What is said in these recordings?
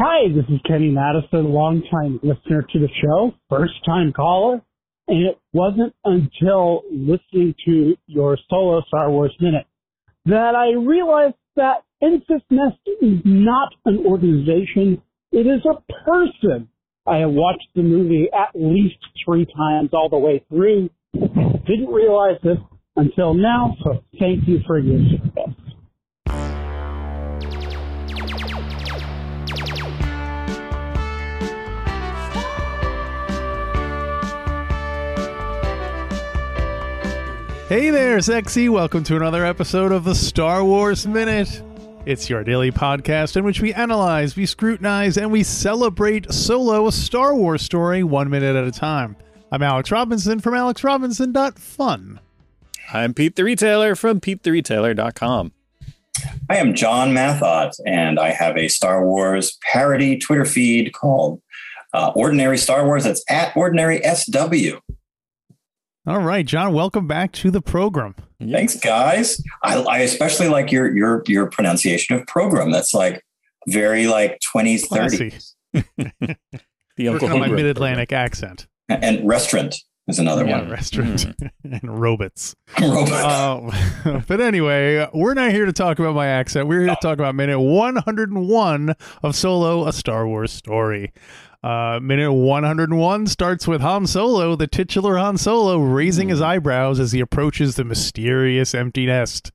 Hi, this is Kenny Madison, longtime listener to the show, first time caller. And it wasn't until listening to your solo Star Wars Minute that I realized that Enfys Nest is not an organization, it is a person. I have watched the movie at least three times all the way through. Didn't realize this until now, so thank you for your success. Hey there, sexy. Welcome to another episode of the Star Wars Minute. It's your daily podcast in which we analyze, we scrutinize, and we celebrate solo a Star Wars story one minute at a time. I'm Alex Robinson from alexrobinson.fun. I'm Pete the Retailer from PeteTheRetailer.com. I am John Mathot, and I have a Star Wars parody Twitter feed called uh, Ordinary Star Wars. That's at Ordinary SW. All right, John, welcome back to the program. Thanks, guys. I, I especially like your your your pronunciation of program. That's like very like twenties, Classy. thirties. The Uncle on my mid Atlantic accent. And restaurant is another Yeah, one. restaurant and robots. Robot. Uh, but anyway, we're not here to talk about my accent. We're here to talk about minute 101 of Solo, a Star Wars story. Uh, minute 101 starts with Han Solo, the titular Han Solo, raising his eyebrows as he approaches the mysterious Enfys Nest.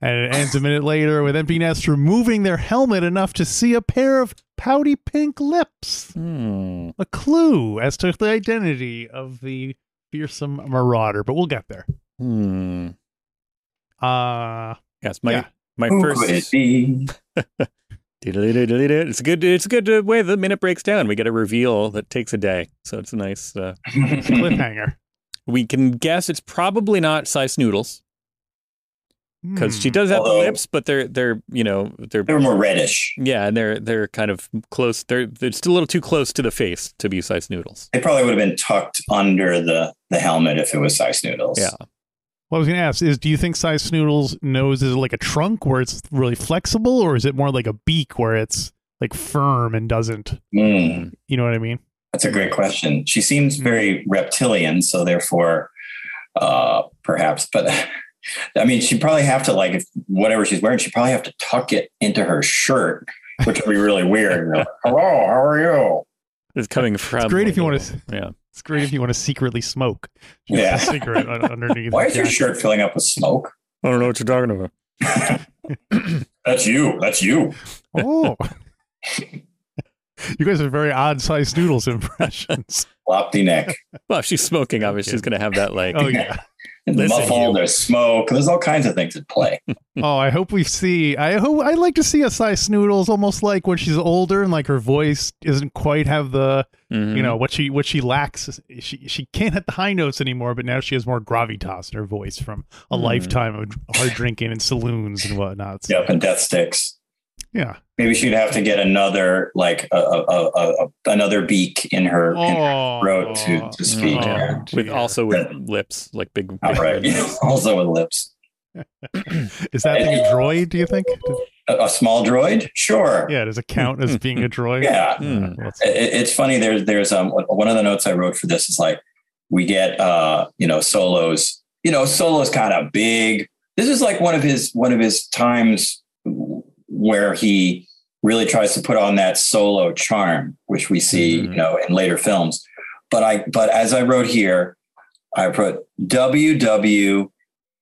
And it ends a minute later with Enfys Nest removing their helmet enough to see a pair of pouty pink lips. Hmm. A clue as to the identity of the fearsome marauder, but we'll get there. Hmm. Uh, Yes, my Yeah. my Who first. It's a good. It's a good way the minute breaks down. We get a reveal that takes a day, so it's a nice. Uh, cliffhanger. we can guess it's probably not size noodles because she does have Although- the lips, but they're they're you know they're They were more reddish. yeah, and they're they're kind of close. They're they're just a little too close to the face to be size noodles. They probably would have been tucked under the the helmet if it was size noodles. Yeah. What I was going to ask is, do you think Size Snoodle's nose is like a trunk where it's really flexible, or is it more like a beak where it's like firm and doesn't? Mm, You know what I mean? that's a great question. She seems very reptilian, so therefore, uh, perhaps. But I mean, she'd probably have to like if whatever she's wearing, she'd probably have to tuck it into her shirt, which would be really weird. Like, Hello, how are you? It's coming from. It's great if you want to. Yeah. It's great if you want to secretly smoke. Just Yeah. a cigarette underneath. Why is your shirt filling up with smoke? I don't know what you're talking about. That's you. That's you. Oh. you guys are very odd sized Noodles impressions. Floppy neck. Well, if she's smoking, obviously she's going to have that like. Oh yeah. Listen, Muffled, you. there's smoke. There's all kinds of things at play. Oh, I hope we see. I hope I like to see a Size Noodles almost like when she's older and like her voice doesn't quite have the Mhm. you know what she what she lacks. She she can't hit the high notes anymore, but now she has more gravitas in her voice from a Mhm. lifetime of hard drinking in saloons and whatnot. So, Yep, and death sticks. Yeah. Maybe she'd have to get another like a, a, a, a another beak in her, in her Oh, throat to, to speak. Oh, Yeah. with dear. also with lips like big. All right. also with lips. Is that thing a droid? Do you think? A, a small droid? Sure. Yeah, does it count as being a droid? Yeah. Well, it's- It- it's funny. There's there's um one of the notes I wrote for this is like we get uh you know solos. You know, solos kind of big. This is like one of his one of his times where he really tries to put on that solo charm, which we see, Mhm. you know, in later films. But I, but as I wrote here, I put W W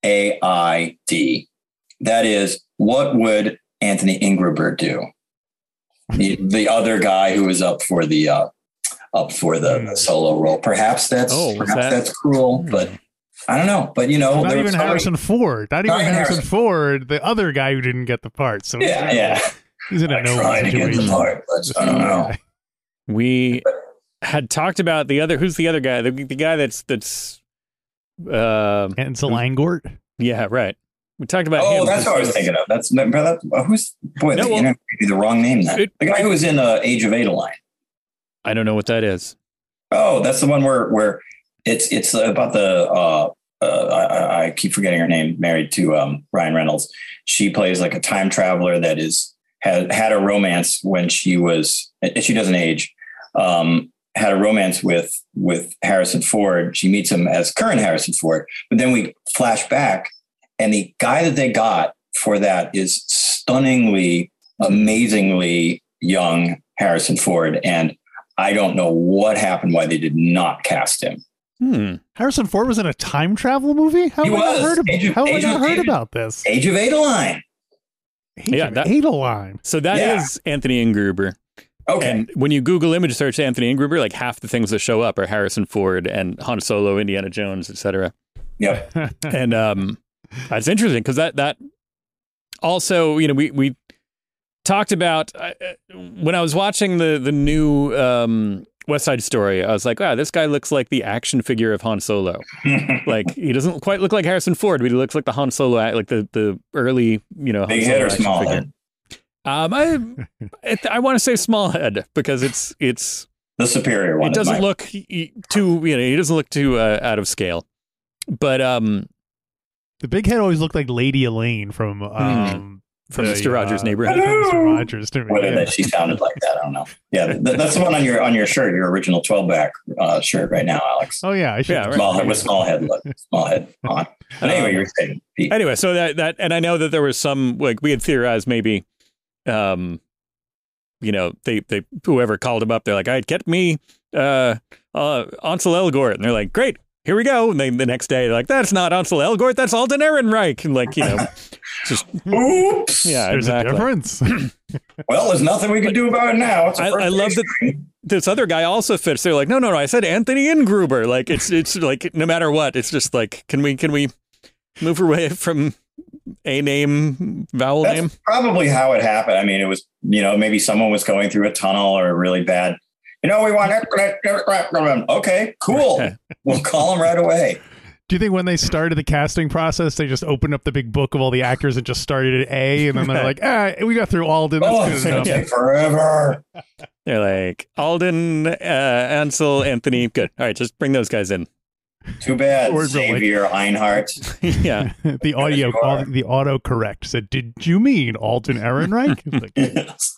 A I D. That is, what would Anthony Ingruber do? The, the other guy who was up for the uh, up for the, Hmm. the solo role. Perhaps that's Oh, perhaps that- that's cruel, Hmm. but I don't know. But you know, Not even Harrison Ford. Not even Harrison Harrison. Ford, the other guy who didn't get the part. So Yeah, yeah. he's in a no tried to get the situation. part, but I don't know. We had talked about the other. Who's the other guy? The, the guy that's that's. Uh, Ansel Elgort. yeah, right. We talked about. Oh, him that's what I was thinking of. That's that, who's boy. No, the, well- you know, the wrong name. Then It- the guy who was in uh, Age of Adaline. I don't know what that is. Oh, that's the one where where it's it's about the. Uh, uh, I, I keep forgetting her name. Married to um, Ryan Reynolds. She plays like a time traveler that is had had a romance when she was. She doesn't age. Um, had a romance with with Harrison Ford. She meets him as current Harrison Ford, but then we flash back, and the guy that they got for that is stunningly, amazingly young Harrison Ford, and I don't know what happened why they did not cast him. Hmm. Harrison Ford was in a time travel movie. How He have I heard about? Of- how have I not heard of- about this? Age of Adaline. Age Yeah, of that- Adaline. So that is Yeah. Anthony Ingruber. Okay. And when you Google image search Anthony Ingruber, like half the things that show up are Harrison Ford and Han Solo, Indiana Jones, etc. Yeah. and um, that's interesting because that that also, you know, we we talked about uh, uh, when I was watching the the new um, West Side Story. I was like, wow, this guy looks like the action figure of Han Solo. like he doesn't quite look like Harrison Ford, but he looks like the Han Solo, act- like the the early, you know, Han Big Solo head or small figure. head? Um, I I, I want to say small head because it's it's The superior one. It doesn't my- look he- he- too you know he doesn't look too uh, out of scale, but um The big head always looked like Lady Elaine from um, from the, Mr. Rogers' uh, Neighborhood. Mr. Rogers to me. What yeah. that she sounded like that. I don't know. Yeah, th- that's the one on your on your shirt, your original twelve back uh, shirt right now, Alex. Oh yeah, I should. Yeah, right. Small head with small head look, small head on. But anyway, Um, you're saying Pete. anyway, so that that and I know that there was some like we had theorized maybe, um, you know they they whoever called him up, they're like, "I get me uh uh Ansel Elgort," and they're like, "Great." Here we go. And then the next day, they're like, that's not Ansel Elgort, that's Alden Ehrenreich. And like, you know, just, Oops. yeah, There's exactly. a difference. Well, there's nothing we can do about it now. It's a I- I love that- screen. this other guy also fits. They're like, no, no, no. I said Anthony Ingruber. Like it's it's like no matter what, it's just like can we can we move away from a name vowel That's name? probably how it happened. I mean, it was you know maybe someone was going through a tunnel or a really bad. You know, we want okay, cool. We'll call him right away. Do you think when they started the casting process, they just opened up the big book of all the actors and just started at A, and then they're like, ah, we got through Alden. That's Oh, good enough. take forever. They're like Alden, uh, Ansel, Anthony. Good. All right, just bring those guys in. Too bad, Or is like- Xavier Einhart. yeah. the audio, you the auto correct said, "Did you mean Alden Ehrenreich?" It's like, Yes.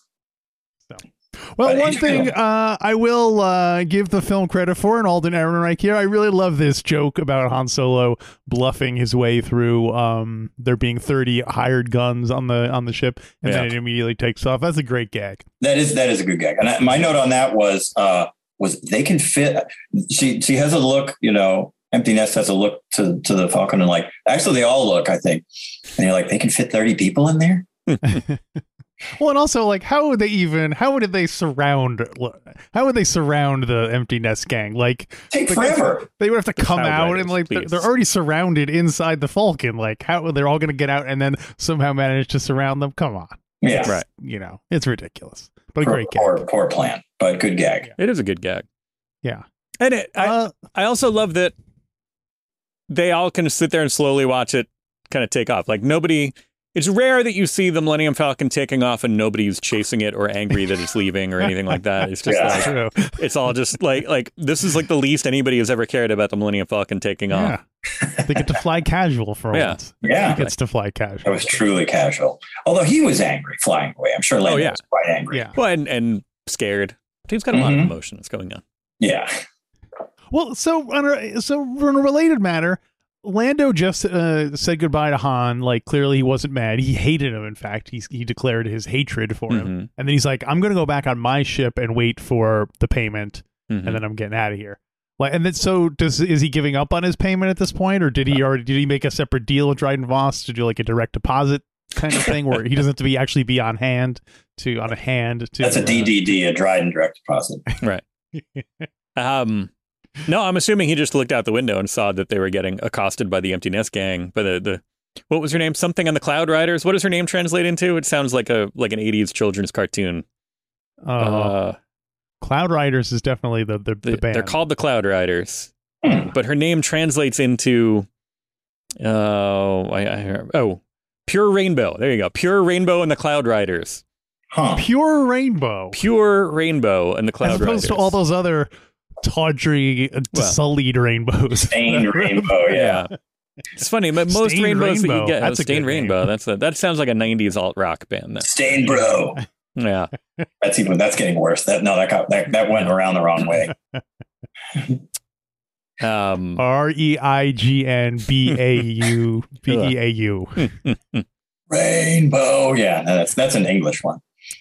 Well, But one thing uh, I will uh, give the film credit for, and Alden Ehrenreich here, I really love this joke about Han Solo bluffing his way through um, there being thirty hired guns on the on the ship, and then it immediately takes off. That's a great gag. That is that is a good gag. And I, my note on that was uh, was they can fit. She she has a look, you know. Enfys Nest has a look to to the Falcon, and like actually they all look. I think, and you're like they can fit thirty people in there. Well, and also like, how would they even? How would they surround? How would they surround the Enfys Nest gang? Like, Take like, forever. They would have to come How out would and like they're, they're already surrounded inside the Falcon. Like, how they're all going to get out and then somehow manage to surround them? Come on, Yeah, Right. you know, it's ridiculous, but a great gag. poor, poor plan, but good gag. It is a good gag. Yeah. And it, I, Uh, I also love that they all can sit there and slowly watch it kind of take off. Like nobody, it's rare that you see the Millennium Falcon taking off and nobody's chasing it or angry that it's leaving or anything like that. It's just Yeah. like, true. it's all just like, like this is like the least anybody has ever cared about the Millennium Falcon taking off. Yeah. they get to fly casual for Yeah. once. Yeah. He gets to fly That casual. was truly casual. Although he was angry flying away. I'm sure Lando Oh, yeah. was quite angry. Yeah. Well, and, and scared. He's got a lot of Mhm. emotion that's going on. Yeah. Well, so on a, so on a related matter, Lando just uh, said goodbye to Han. Like clearly he wasn't mad. He hated him. In fact, he he declared his hatred for him. Mhm. And then he's like, "I'm going to go back on my ship and wait for the payment, Mhm. and then I'm getting out of here." Like, and then so does is he giving up on his payment at this point, or did he already did he make a separate deal with Dryden Voss to do like a direct deposit kind of thing, where he doesn't have to be actually be on hand to on a hand to? That's a uh, DDD, a Dryden direct deposit. Right. um, no, I'm assuming he just looked out the window and saw that they were getting accosted by the Enfys Nest gang. By the the what was her name? Something on the Cloud Riders. What does her name translate into? It sounds like a like an '80s children's cartoon. Uh, Uh, Cloud Riders is definitely the the, the, the- band. they're called the Cloud Riders, Hmm. but her name translates into oh, I, I oh, Pure Rainbow. There you go, Pure Rainbow and the Cloud Riders. Huh. Pure Rainbow. Pure Rainbow and the Cloud Riders. as opposed Riders. to all those other tawdry, uh, Well. sullied rainbows. Stained rainbow, yeah. It's funny, but most Stained rainbows that you get, That's oh, a Stained good name. Rainbow. That's a, that sounds like a '90s alt rock band. Though. Stained bro. Yeah. That's even that's getting worse. That no, that got that, that went around the wrong way. Um, R e i g n b a u b e a u. Rainbow. Yeah, no, that's that's an English one.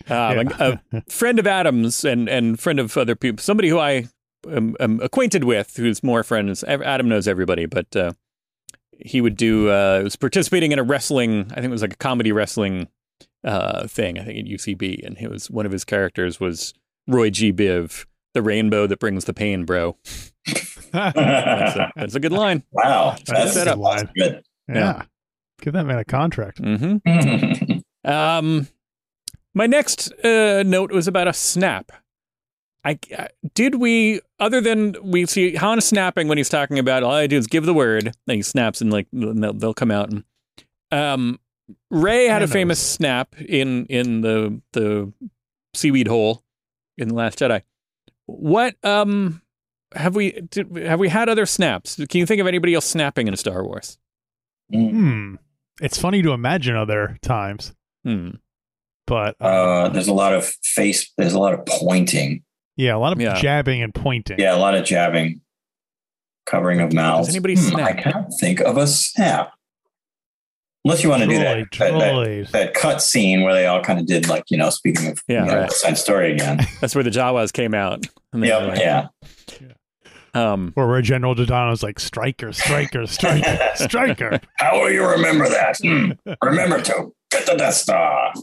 um, a, a friend of Adam's and and friend of other people, somebody who I am, am acquainted with, who's more friends. Adam knows everybody, but uh, he would do. Uh, was participating in a wrestling. I think it was like a comedy wrestling uh, thing. I think at UCB, and he was one of his characters was Roy G. Biv, the rainbow that brings the pain, bro. That's a, that's a good line. wow, That's that's, a good line. good. yeah. Give that man a contract. hmm Hmm. Um, my next uh, note was about a snap. I, I- did we other than we see Han snapping when he's talking about all I do is give the word and he snaps and like they'll, they'll come out and um Rey had a Thanos. famous snap in in the the seaweed hole in the Last Jedi. What um have we did, have we had other snaps? Can you think of anybody else snapping in a Star Wars? Hmm. It's funny to imagine other times, Hmm. but uh, uh, there's a lot of face. There's a lot of pointing. Yeah, a lot of yeah. jabbing and pointing. Yeah, a lot of jabbing, covering of mouths. Does anybody Hmm, snap? I can't think of a snap. Unless you want to do that, Droid, that, that, that cut scene where they all kind of did like, you know, speaking of Yeah, you know, right. Side Story again. That's where the Jawas came out. And they were yep, like- yeah. Um, Or where General Dodonna's like, striker, striker, striker, striker. How will you remember that? Hmm. Remember to get the Death Star.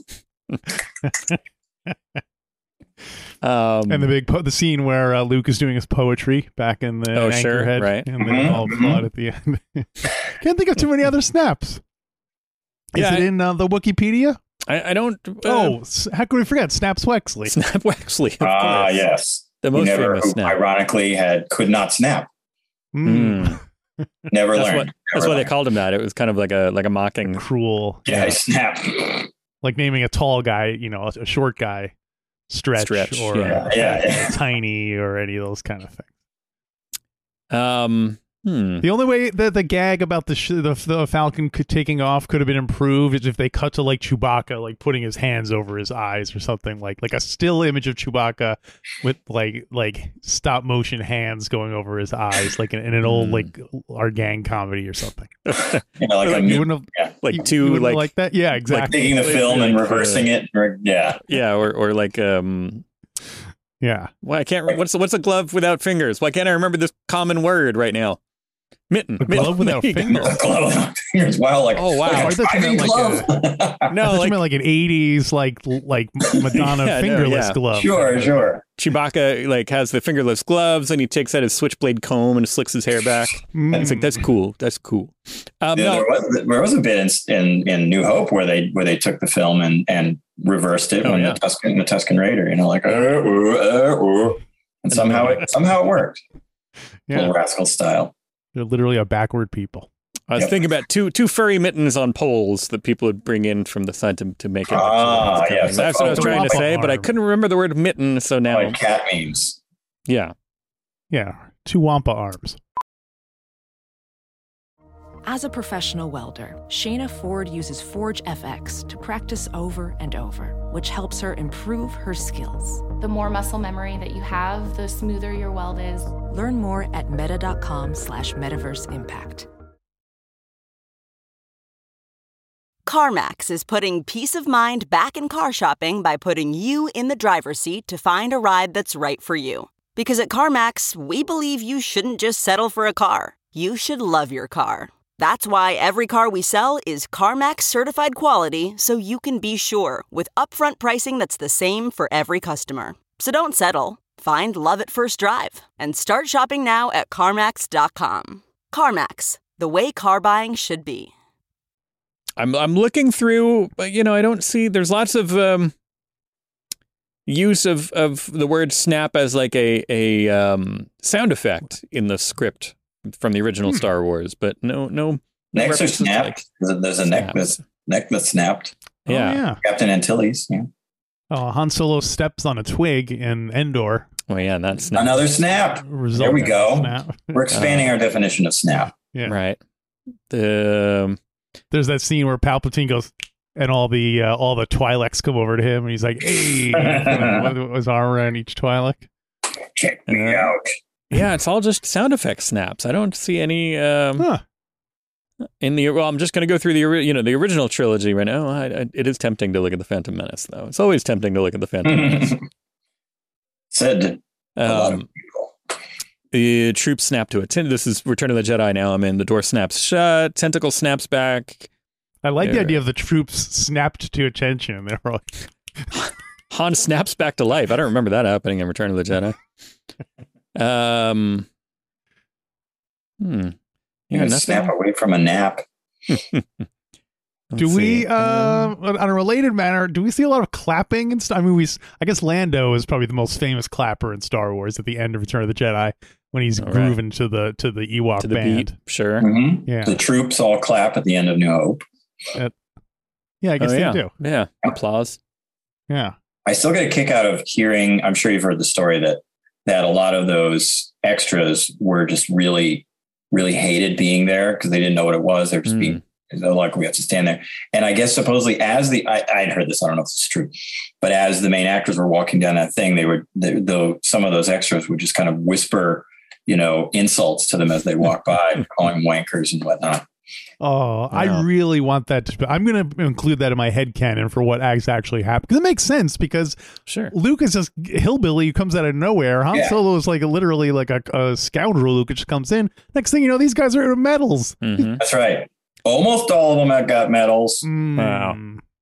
Um, And the big po- the scene where uh, Luke is doing his poetry back in the Oh, sure, Anchorhead, right. and then Mhm, all mhm. blood at the end. Can't think of too many other snaps. Is Yeah, it I- in uh, the Wikipedia? I, I don't. Uh, oh, how could we forget Snaps Wexley? Snap Wexley. Ah, course. yes. The most never, famous who snap. ironically had could not snap. Mm. Never That's learned. what. That's Never why they called him that. It was kind of like a like a mocking. Cruel. Yeah, I snap. Like naming a tall guy, you know, a, a short guy, stretch, Stretch, or yeah. uh, Yeah, yeah. tiny, or any of those kind of things. Um. Hmm. The only way that the gag about the, sh- the the Falcon could, taking off could have been improved is if they cut to like Chewbacca, like putting his hands over his eyes or something like like a still image of Chewbacca with like like stop motion hands going over his eyes, like in, in an old Hmm. like our gang comedy or something. You know, like, you a, wouldn't have yeah. Like you- two you wouldn't like, that, yeah, exactly, Like taking the Like- film and like, uh, reversing it. Or, yeah. yeah, or or like um. yeah. Why I can't. What's what's a glove without fingers? Why can't I remember this common word right now? Mitten. A glove without There you fingers. A glove on fingers. Wow, like Oh, wow. like I a thought meant like glove. I No, thought you like meant like an '80s like like Madonna Yeah, no, fingerless yeah. glove. sure, sure. Chewbacca like has the fingerless gloves and he takes out his switchblade comb and slicks his hair back. Mm. It's like that's cool. That's cool. Um, Yeah, no, there, was, there was a bit in, in in New Hope where they where they took the film and and reversed it Oh, when yeah. the Tusken the Tusken Raider, you know, like uh, uh, uh, uh, and somehow it somehow it worked, Yeah, little rascal style. They're literally a backward people. I was Yep. thinking about two two furry mittens on poles that people would bring in from the side to, to make it. look Ah, like yes. That's what I was trying to the say, but I couldn't remember the word mitten. So now, Like cat memes. yeah, Yeah, two Wampa arms. As a professional welder, Shayna Ford uses ForgeFX to practice over and over, which helps her improve her skills. The more muscle memory that you have, the smoother your weld is. Learn more at meta.com slash metaverse impact. CarMax is putting peace of mind back in car shopping by putting you in the driver's seat to find a ride that's right for you. Because at CarMax, we believe you shouldn't just settle for a car. You should love your car. That's why every car we sell is CarMax certified quality so you can be sure with upfront pricing that's the same for every customer. So don't settle. Find love at first drive and start shopping now at CarMax.com. CarMax, the way car buying should be. I'm I'm looking through, but you know, I don't see. There's lots of um, use of of the word snap as like a a um, sound effect in the script from the original Star Wars, but no no. no Necks are snapped. like- There's a, there's a neck Snaps. that's neck that's snapped. Oh, yeah. yeah. Captain Antilles. Yeah. Oh, Han Solo steps on a twig in Endor. Oh yeah, that's Another snap. Result There we go. snap. We're expanding our definition of snap. Yeah. right. The um, There's that scene where Palpatine goes, and all the uh, all the Twi'leks come over to him, and he's like, "Hey," with his arm around each Twi'lek. Check me Uh, out. Yeah, it's all just sound effect snaps. I don't see any um, Huh. in the. Well, I'm just going to go through the you know the original trilogy right now. I, I, it is tempting to look at the Phantom Menace, though. It's always tempting to look at the Phantom Menace. Said a lot of Um, the troops snap to attention. This is Return of the Jedi. Now I'm in. The door snaps shut. Tentacle snaps back. I like the idea of the troops snapped to attention. They were like, Han snaps back to life. I don't remember that happening in Return of the Jedi. Um. Hmm. You Yeah, can nothing. snap away from a nap. do Let's we, see. uh, on a related manner, do we see a lot of clapping and stuff? I mean, we, I guess Lando is probably the most famous clapper in Star Wars at the end of Return of the Jedi when he's All right. grooving to the to the Ewok to the band. beat? Sure. Mhm. Yeah, The troops all clap at the end of New Hope. yeah, I guess oh, they yeah. do. Yeah. Applause. Yeah, I still get a kick out of hearing. I'm sure you've heard the story that that a lot of those extras were just really, really hated being there because they didn't know what it was. They're just Mm. being they're like we have to stand there. And I guess supposedly as the I, I'd heard this. I don't know if it's true, but as the main actors were walking down that thing, they would though some of those extras would just kind of whisper, you know, insults to them as they walk by, calling wankers and whatnot. Oh, I really want that to. I'm going to include that in my head canon for what actually happened because it makes sense. Because Sure. Luke is this hillbilly who comes out of nowhere. Han Yeah. Solo is like a, literally like a, a scoundrel who just comes in. Next thing you know, these guys are medals. hmm That's right. Almost all of them have got medals. Mm. Wow.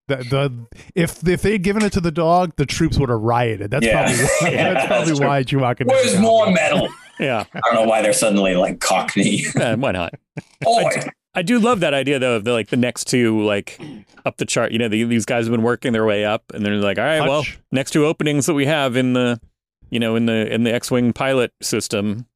The, the if if they'd given it to the dog, the troops would have rioted. That's Yeah. probably why, Yeah, that's probably that's true. why Chewbacca. never more it. medal? Yeah. I don't know why they're suddenly like Cockney. Eh, why not? Boy, I do love that idea though of the like the next two like up the chart. You know, the, these guys have been working their way up, and they're like, all right, well, next two openings that we have in the, you know, in the in the X-wing pilot system,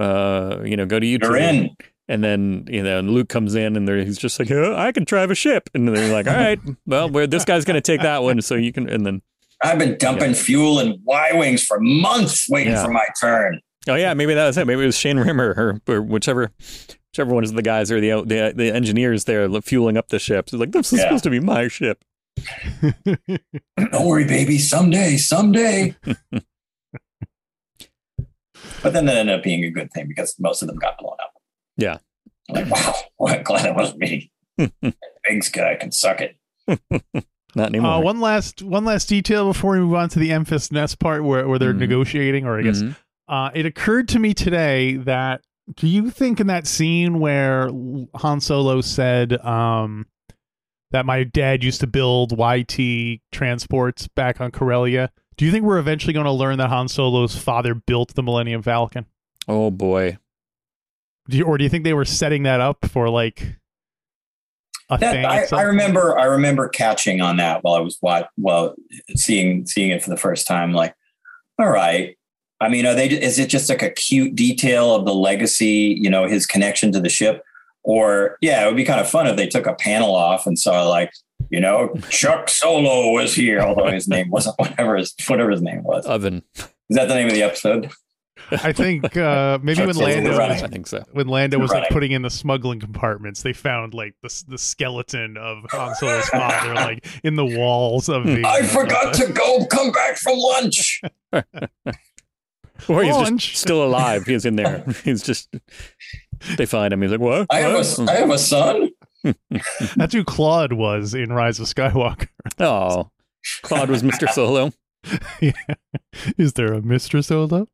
uh, you know, go to YouTube. you're in. And then you know, and Luke comes in, and he's just like, oh, I can drive a ship, and they're like, all right, well, where this guy's going to take that one, so you can, and then I've been dumping fuel in Y wings for months, waiting Yeah. for my turn. Oh yeah, maybe that was it. Maybe it was Shane Rimmer or, or whichever, whichever one is the guys or the the, the engineers there fueling up the ships. It's like this is Yeah. supposed to be my ship. Don't worry, baby. Someday, someday. but then that ended up being a good thing because most of them got blown up. Yeah. Like, wow, well, I'm glad it wasn't me. Biggs guy I can suck it. Not anymore. Uh, one last one last detail before we move on to the Enfys Nest part where, where they're Mhm. negotiating, or I guess Mhm. uh, it occurred to me today that do you think in that scene where Han Solo said um, that my dad used to build YT transports back on Corellia, do you think we're eventually going to learn that Han Solo's father built the Millennium Falcon? Oh boy. Do you, or do you think they were setting that up for like a That, thing? I, I remember. I remember catching on that while I was what while seeing seeing it for the first time. Like, all right. I mean, are they? Is it just like a cute detail of the legacy? You know, his connection to the ship, or yeah, it would be kind of fun if they took a panel off and saw like, you know, Chuck Solo was here, although his name wasn't whatever his whatever his name was. Oven. Is that the name of the episode? I think uh, maybe when Chuck Solo Lando running. I think so. when Lando was like putting in the smuggling compartments, they found like the the skeleton of Han Solo's father like in the walls of the. I forgot to go. Come back from lunch. Or he's Lunch. just still alive. He's in there. He's just. They find him. He's like, what? I have a I have a son. That's who Klaud was in Rise of Skywalker. Oh, Klaud was Mr. Solo. yeah. Is there a Mr. Solo?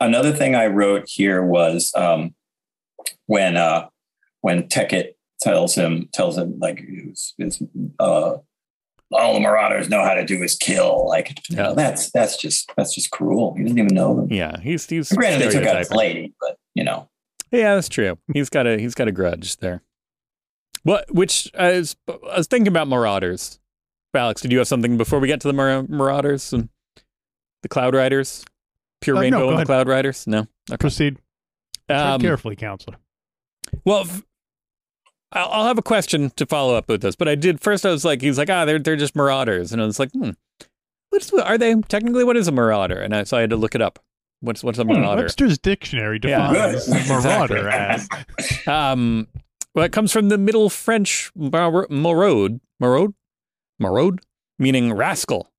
Another thing I wrote here was um, when uh, when Beckett tells him tells him like it's, it's, uh, all the Marauders know how to do is kill. Like you know, that's that's just that's just cruel. He doesn't even know them. Yeah, he's he's Granted, they took out his lady, but you know. Yeah, that's true. He's got a he's got a grudge there. What? Which I was, I was thinking about Marauders. Alex, did you have something before we get to the Mar- Marauders and the Cloud Riders? Pure Uh, Rainbow go and the. Cloud Riders? No. Okay. Proceed. Um, carefully, counselor. Well, f- I'll I'll have a question to follow up with this, but I did first. I was like, he's like, ah, they're they're just Marauders, and I was like, hmm, what's are they technically? What is a Marauder? And I, so I had to look it up. What's what's a Marauder? Webster's dictionary defines Good. marauder Exactly. as Um, well, it comes from the Middle French mar- maraude, maraude, maraude, meaning rascal.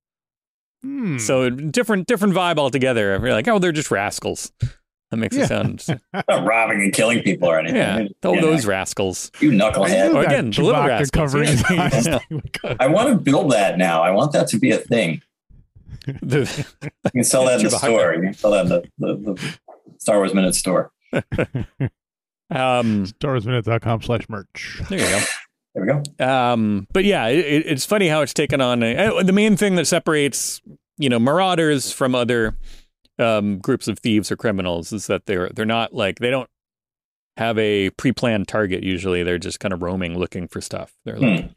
hmm, So different, different vibe altogether. You're like, oh, they're just rascals. That makes Yeah. it sound, Not robbing and killing people or anything. yeah. Oh, You know, those rascals. you knucklehead. Or again, the little rascals, covering his yeah. eyes. I want to build that now. I want that to be a thing. The- You can sell that in the Chewbacca. store. You can sell that in the, the, the Star Wars Minute store. um, StarWarsMinute.com slash merch. there you go. There we go. Um, but yeah, it, it- it's funny how it's taken on a, uh, the main thing that separates you know marauders from other um, groups of thieves or criminals is that they're they're not like they don't have a pre-planned target. Usually, they're just kind of roaming looking for stuff. They're like,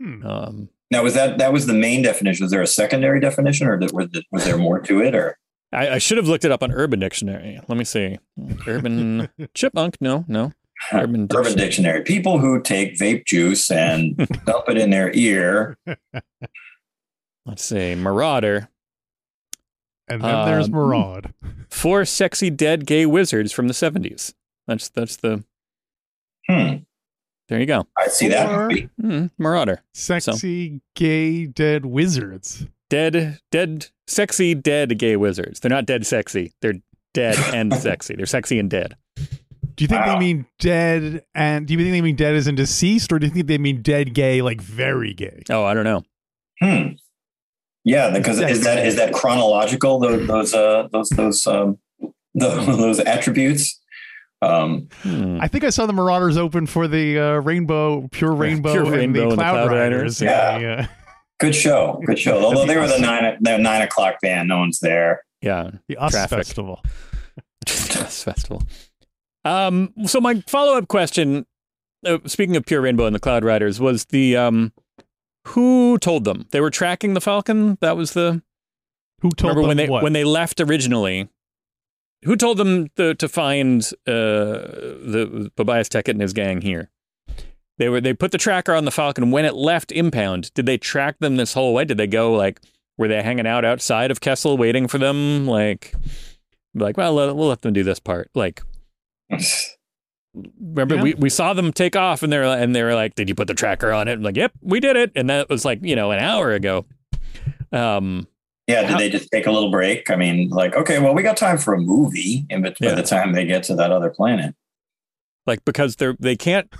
Hmm. um, Now, was that that was the main definition? Was there a secondary definition, or did, was, there- was there more to it? Or I, I should have looked it up on Urban Dictionary. Let me see. Urban chipmunk? No, no. Urban Urban Dictionary. Dictionary. People who take vape juice and dump it in their ear. Let's see. Marauder. And then there's Um, Maraud. Four sexy dead gay wizards from the seventies. That's that's the. Hmm. There you go. I see that Or- movie. Hmm, Marauder. Sexy, gay, dead wizards. Dead, dead, sexy, dead gay wizards. They're not dead sexy. They're dead and sexy. They're sexy and dead. Do you think Wow. they mean dead and do you think they mean dead as in deceased or do you think they mean dead gay like very gay? Oh, I don't know. Hmm. Yeah, because is that is that chronological? Those those uh, those those um, those, those attributes. Um, Hmm. I think I saw the Marauders open for the uh, Rainbow, Pure Rainbow, Pure and Rainbow the and the Cloud, Cloud Riders. Riders. Yeah. And uh, good show, good show. Although they were the nine the nine o'clock band, no one's there. Yeah. the US Traffic. Festival. Jazz festival. Um, so my follow up question, uh, speaking of Pure Rainbow and the Cloud Riders, was the um, who told them they were tracking the Falcon? That was the Who told remember them when they what? when they left originally. Who told them to, to find uh, the Tobias Beckett and his gang here? They were they put the tracker on the Falcon when it left impound. Did they track them this whole way? Did they go like were they hanging out outside of Kessel waiting for them? Like like well we'll let them do this part. Like remember Yeah. we, we saw them take off and they're and they were like did you put the tracker on it? I'm like yep we did it and that was like you know an hour ago. Um Yeah, did How- they just take a little break? I mean, like, okay, well, we got time for a movie, and but by Yeah. the time they get to that other planet, like because they're they can't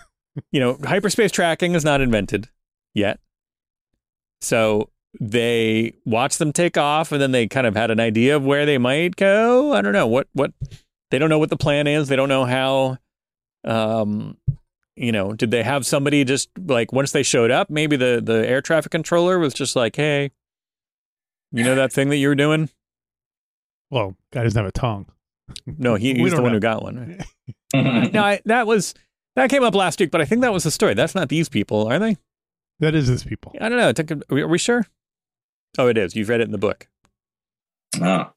you know hyperspace tracking is not invented yet so they watch them take off and then they kind of had an idea of where they might go i don't know what what they don't know what the plan is they don't know how um you know did they have somebody just like once they showed up maybe the the air traffic controller was just like hey you know that thing that you were doing well, guy doesn't have a tongue. no he, We he's the don't one know. who got one no I, that was that came up last week but i think that was the story that's not these people are they That is these people. I don't know. It took- Are we, are we sure? Oh, it is. You've read it in the book oh.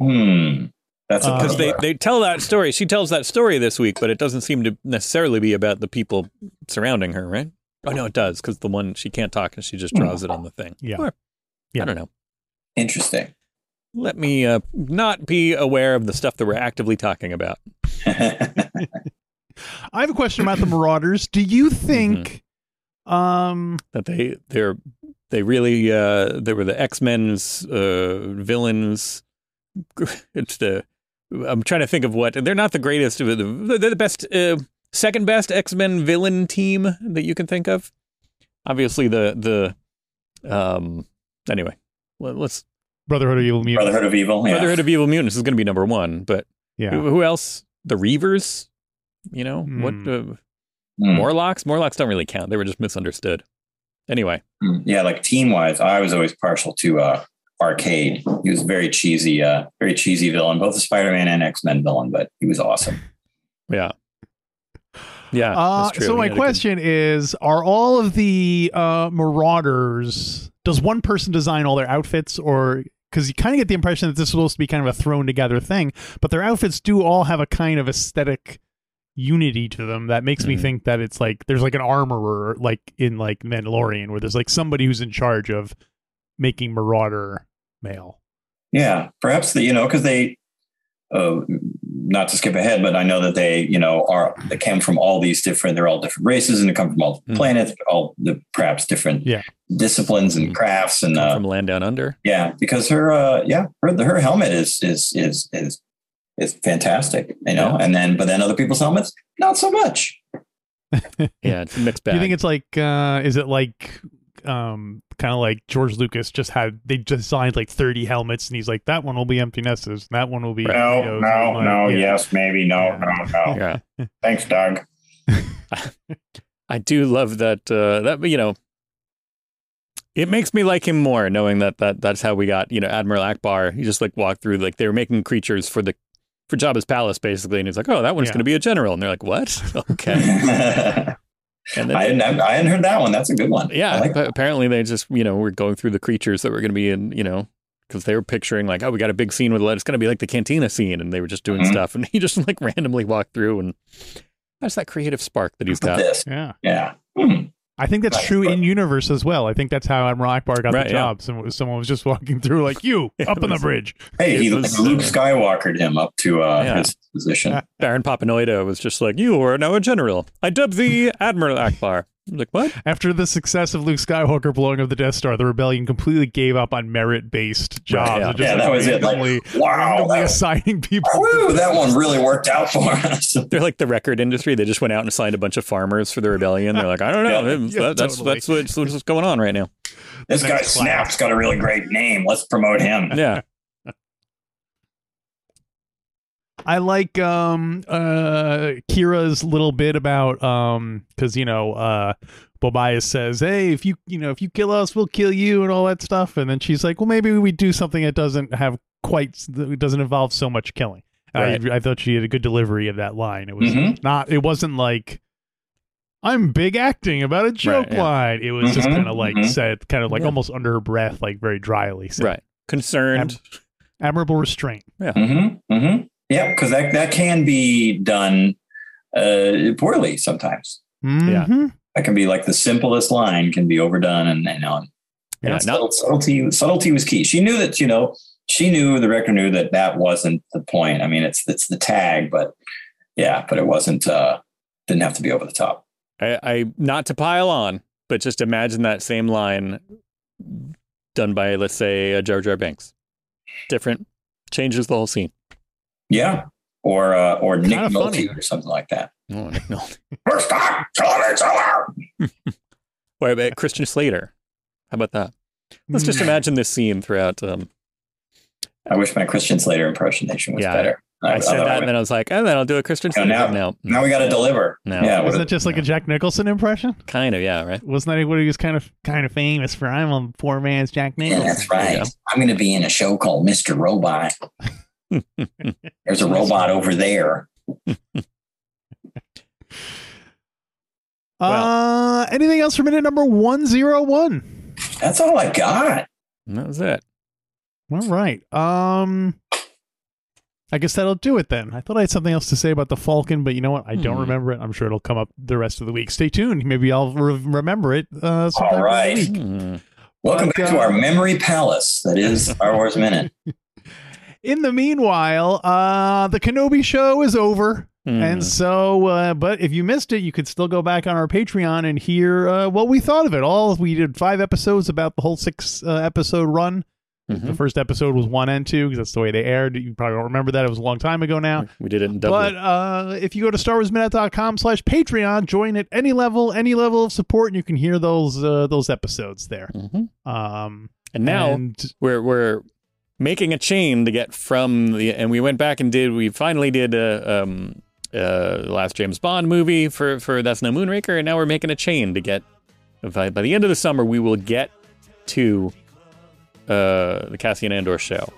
hmm, that's a Uh, because they, they tell that story. She tells that story this week, but it doesn't seem to necessarily be about the people surrounding her, right? Oh no, it does because the one she can't talk and she just draws it on the thing. Yeah. Or- Yeah. I don't know. interesting. Let me uh, not be aware of the stuff that we're actively talking about. I have a question about the Marauders. Do you think um That they they're they really uh, they were the X Men's uh, villains. It's the I'm trying to think of what they're not the greatest. Of the they're the best uh, second best X Men villain team that you can think of. Obviously, the the um. Anyway, let- let's Brotherhood of Evil Mutants. Brotherhood of Evil. Yeah. Brotherhood of Evil Mutants is going to be number one, but Yeah. who, who else? The Reavers. You know what? Hmm. Uh, Hmm. Morlocks. Morlocks don't really count. They were just misunderstood. Anyway, Mm, Yeah, like team wise, I was always partial to uh Arcade. He was very cheesy, uh, very cheesy villain, both the Spider-Man and X-Men villain, but he was awesome. yeah, yeah. Uh, that's true. so He my had a good- question is: Are all of the uh, Marauders? Does one person design all their outfits, or because you kind of get the impression that this is supposed to be kind of a thrown together thing, but their outfits do all have a kind of aesthetic unity to them that makes me Mhm. think that it's like there's like an armorer, like in like Mandalorian, where there's like somebody who's in charge of making Marauder mail. Yeah, perhaps the you know because they, uh, not to skip ahead, but I know that they you know are they came from all these different. They're all different races and they come from all different Mhm. planets, all the perhaps different Yeah. disciplines and Mhm. crafts and uh, from Land Down Under. yeah, because her uh, yeah her her helmet is is is is is fantastic, you know, Yeah. and then but then other people's helmets not so much. Yeah, it's a mixed bag. Do you think it's like uh is it like um kind of like George Lucas just had they designed like 30 helmets and he's like that one will be empty nesters that one will be No, you know, no, like, no, yeah. yes, maybe, no, Yeah. no, no. yeah. Thanks, Doug. I do love that. Uh, that you know, it makes me like him more knowing that that that's how we got you know Admiral Ackbar. He just like walked through like they were making creatures for the for Jabba's palace basically, and he's like, oh, that one's Yeah. going to be a general, and they're like, what? okay, I and then. hadn't, I hadn't heard that one. That's a good one. Yeah, like but apparently they just you know were going through the creatures that were going to be in you know because they were picturing like oh we got a big scene with it's going to be like the cantina scene and they were just doing Mhm. stuff and he just like randomly walked through and that's that creative spark that he's got this. yeah Yeah. Hmm. I think that's Right, true but- in universe as well I think that's how Admiral Ackbar got Right, the yeah. job someone, someone was just walking through like you Yeah, up it on the bridge Hey, It he was, Luke uh, Skywalkered him up to uh, Yeah. his position. Baron Papanoida was just like, "You are now a general. I dub thee Admiral Ackbar." I'm like, what? after the success of Luke Skywalker blowing up the Death Star the rebellion completely gave up on merit based jobs yeah. and just, Yeah, like, that was it. Like, wow, randomly that- assigning people Woo, that one really worked out for us. They're like the record industry. They just went out and signed a bunch of farmers for the rebellion. They're like, I don't know. Yeah. That- Yeah, that's totally. that's what's, what's going on right now. This guy class. Snap's got a really great name. Let's promote him. Yeah, I like um uh Qi'ra's little bit about um because you know uh Bobias says, "Hey, if you you know if you kill us, we'll kill you," and all that stuff. And then she's like, "Well, maybe we do something that doesn't have quite that doesn't involve so much killing." Right. I I thought she had a good delivery of that line. It was Mhm. not. It wasn't like. I'm big acting about a joke yeah. line. It was just Mhm, kind of like mhm. said, kind of like Yeah. almost under her breath, like very dryly. said. right. Concerned. Admirable restraint. Mm-hmm. Mm-hmm. Yeah, because that, that can be done uh, poorly sometimes. Yeah. Mhm. That can be like the simplest line can be overdone and, and on. Yeah, And not- subtlety, subtlety was key. She knew that, you know, she knew the director knew that that wasn't the point. I mean, it's it's the tag, but yeah, but it wasn't. uh Didn't have to be over the top. I, I not to pile on, but just imagine that same line done by, let's say, a Jar Jar Binks. Different, changes the whole scene. Yeah, or uh, or Nick Kinda Nolte funny. or something like that. Oh, Nick Nolte. First time, television seller. Or about Christian Slater. How about that? Let's just imagine this scene throughout. Um, I wish my Christian Slater impersonation was Yeah, better. I said that, and then I was like, and then I'll do a Christian Slater. now- No, now we got to deliver. No. Yeah, what Wasn't it just like a Jack Nicholson impression? kind of, yeah, right. Wasn't that what he was kind of kind of famous for? I'm a poor man's Jack Yeah, Nicholson. that's right. I'm going to be in a show called Mr. Robot. There's a robot over there. Uh, anything else for minute number one zero one? That's all I got. That was it. All right. Um, I guess that'll do it then. I thought I had something else to say about the Falcon, but you know what? I don't Hmm. remember it. I'm sure it'll come up the rest of the week. Stay tuned. Maybe I'll re- remember it. Uh, All right. Hmm. Welcome But, back to uh, our memory palace that is Star Wars Minute. In the meanwhile, uh, the Kenobi show is over. Hmm. And so, uh, but if you missed it, you could still go back on our Patreon and hear uh, what we thought of it. All we did five episodes about the whole six uh, episode run. Mm-hmm. The first episode was one and two because that's the way they aired. You probably don't remember that. It was a long time ago now. We did it in Dublin. But uh, if you go to StarWarsMinute.com slash Patreon, join at any level, any level of support, and you can hear those uh, those episodes there. Mm-hmm. Um, and now and- we're we're making a chain to get from the and we went back and did we finally did a um uh the last James Bond movie for for That's No Moonraker and now we're making a chain to get by, by the end of the summer we will get to uh the Cassian Andor show.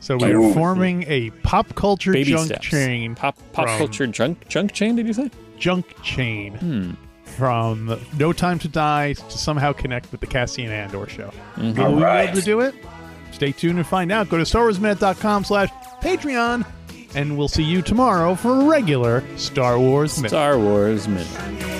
So we're Ooh. forming a pop culture Baby junk steps. chain, Pop pop from- culture junk junk chain did you say? junk chain Hmm. from No Time to Die to somehow connect with the Cassian Andor show. Mhm. Will All we right. be able to do it? Stay tuned and find out. Go to StarWarsMinute.com slash Patreon, and we'll see you tomorrow for a regular Star Wars Minute. Star Wars Minute.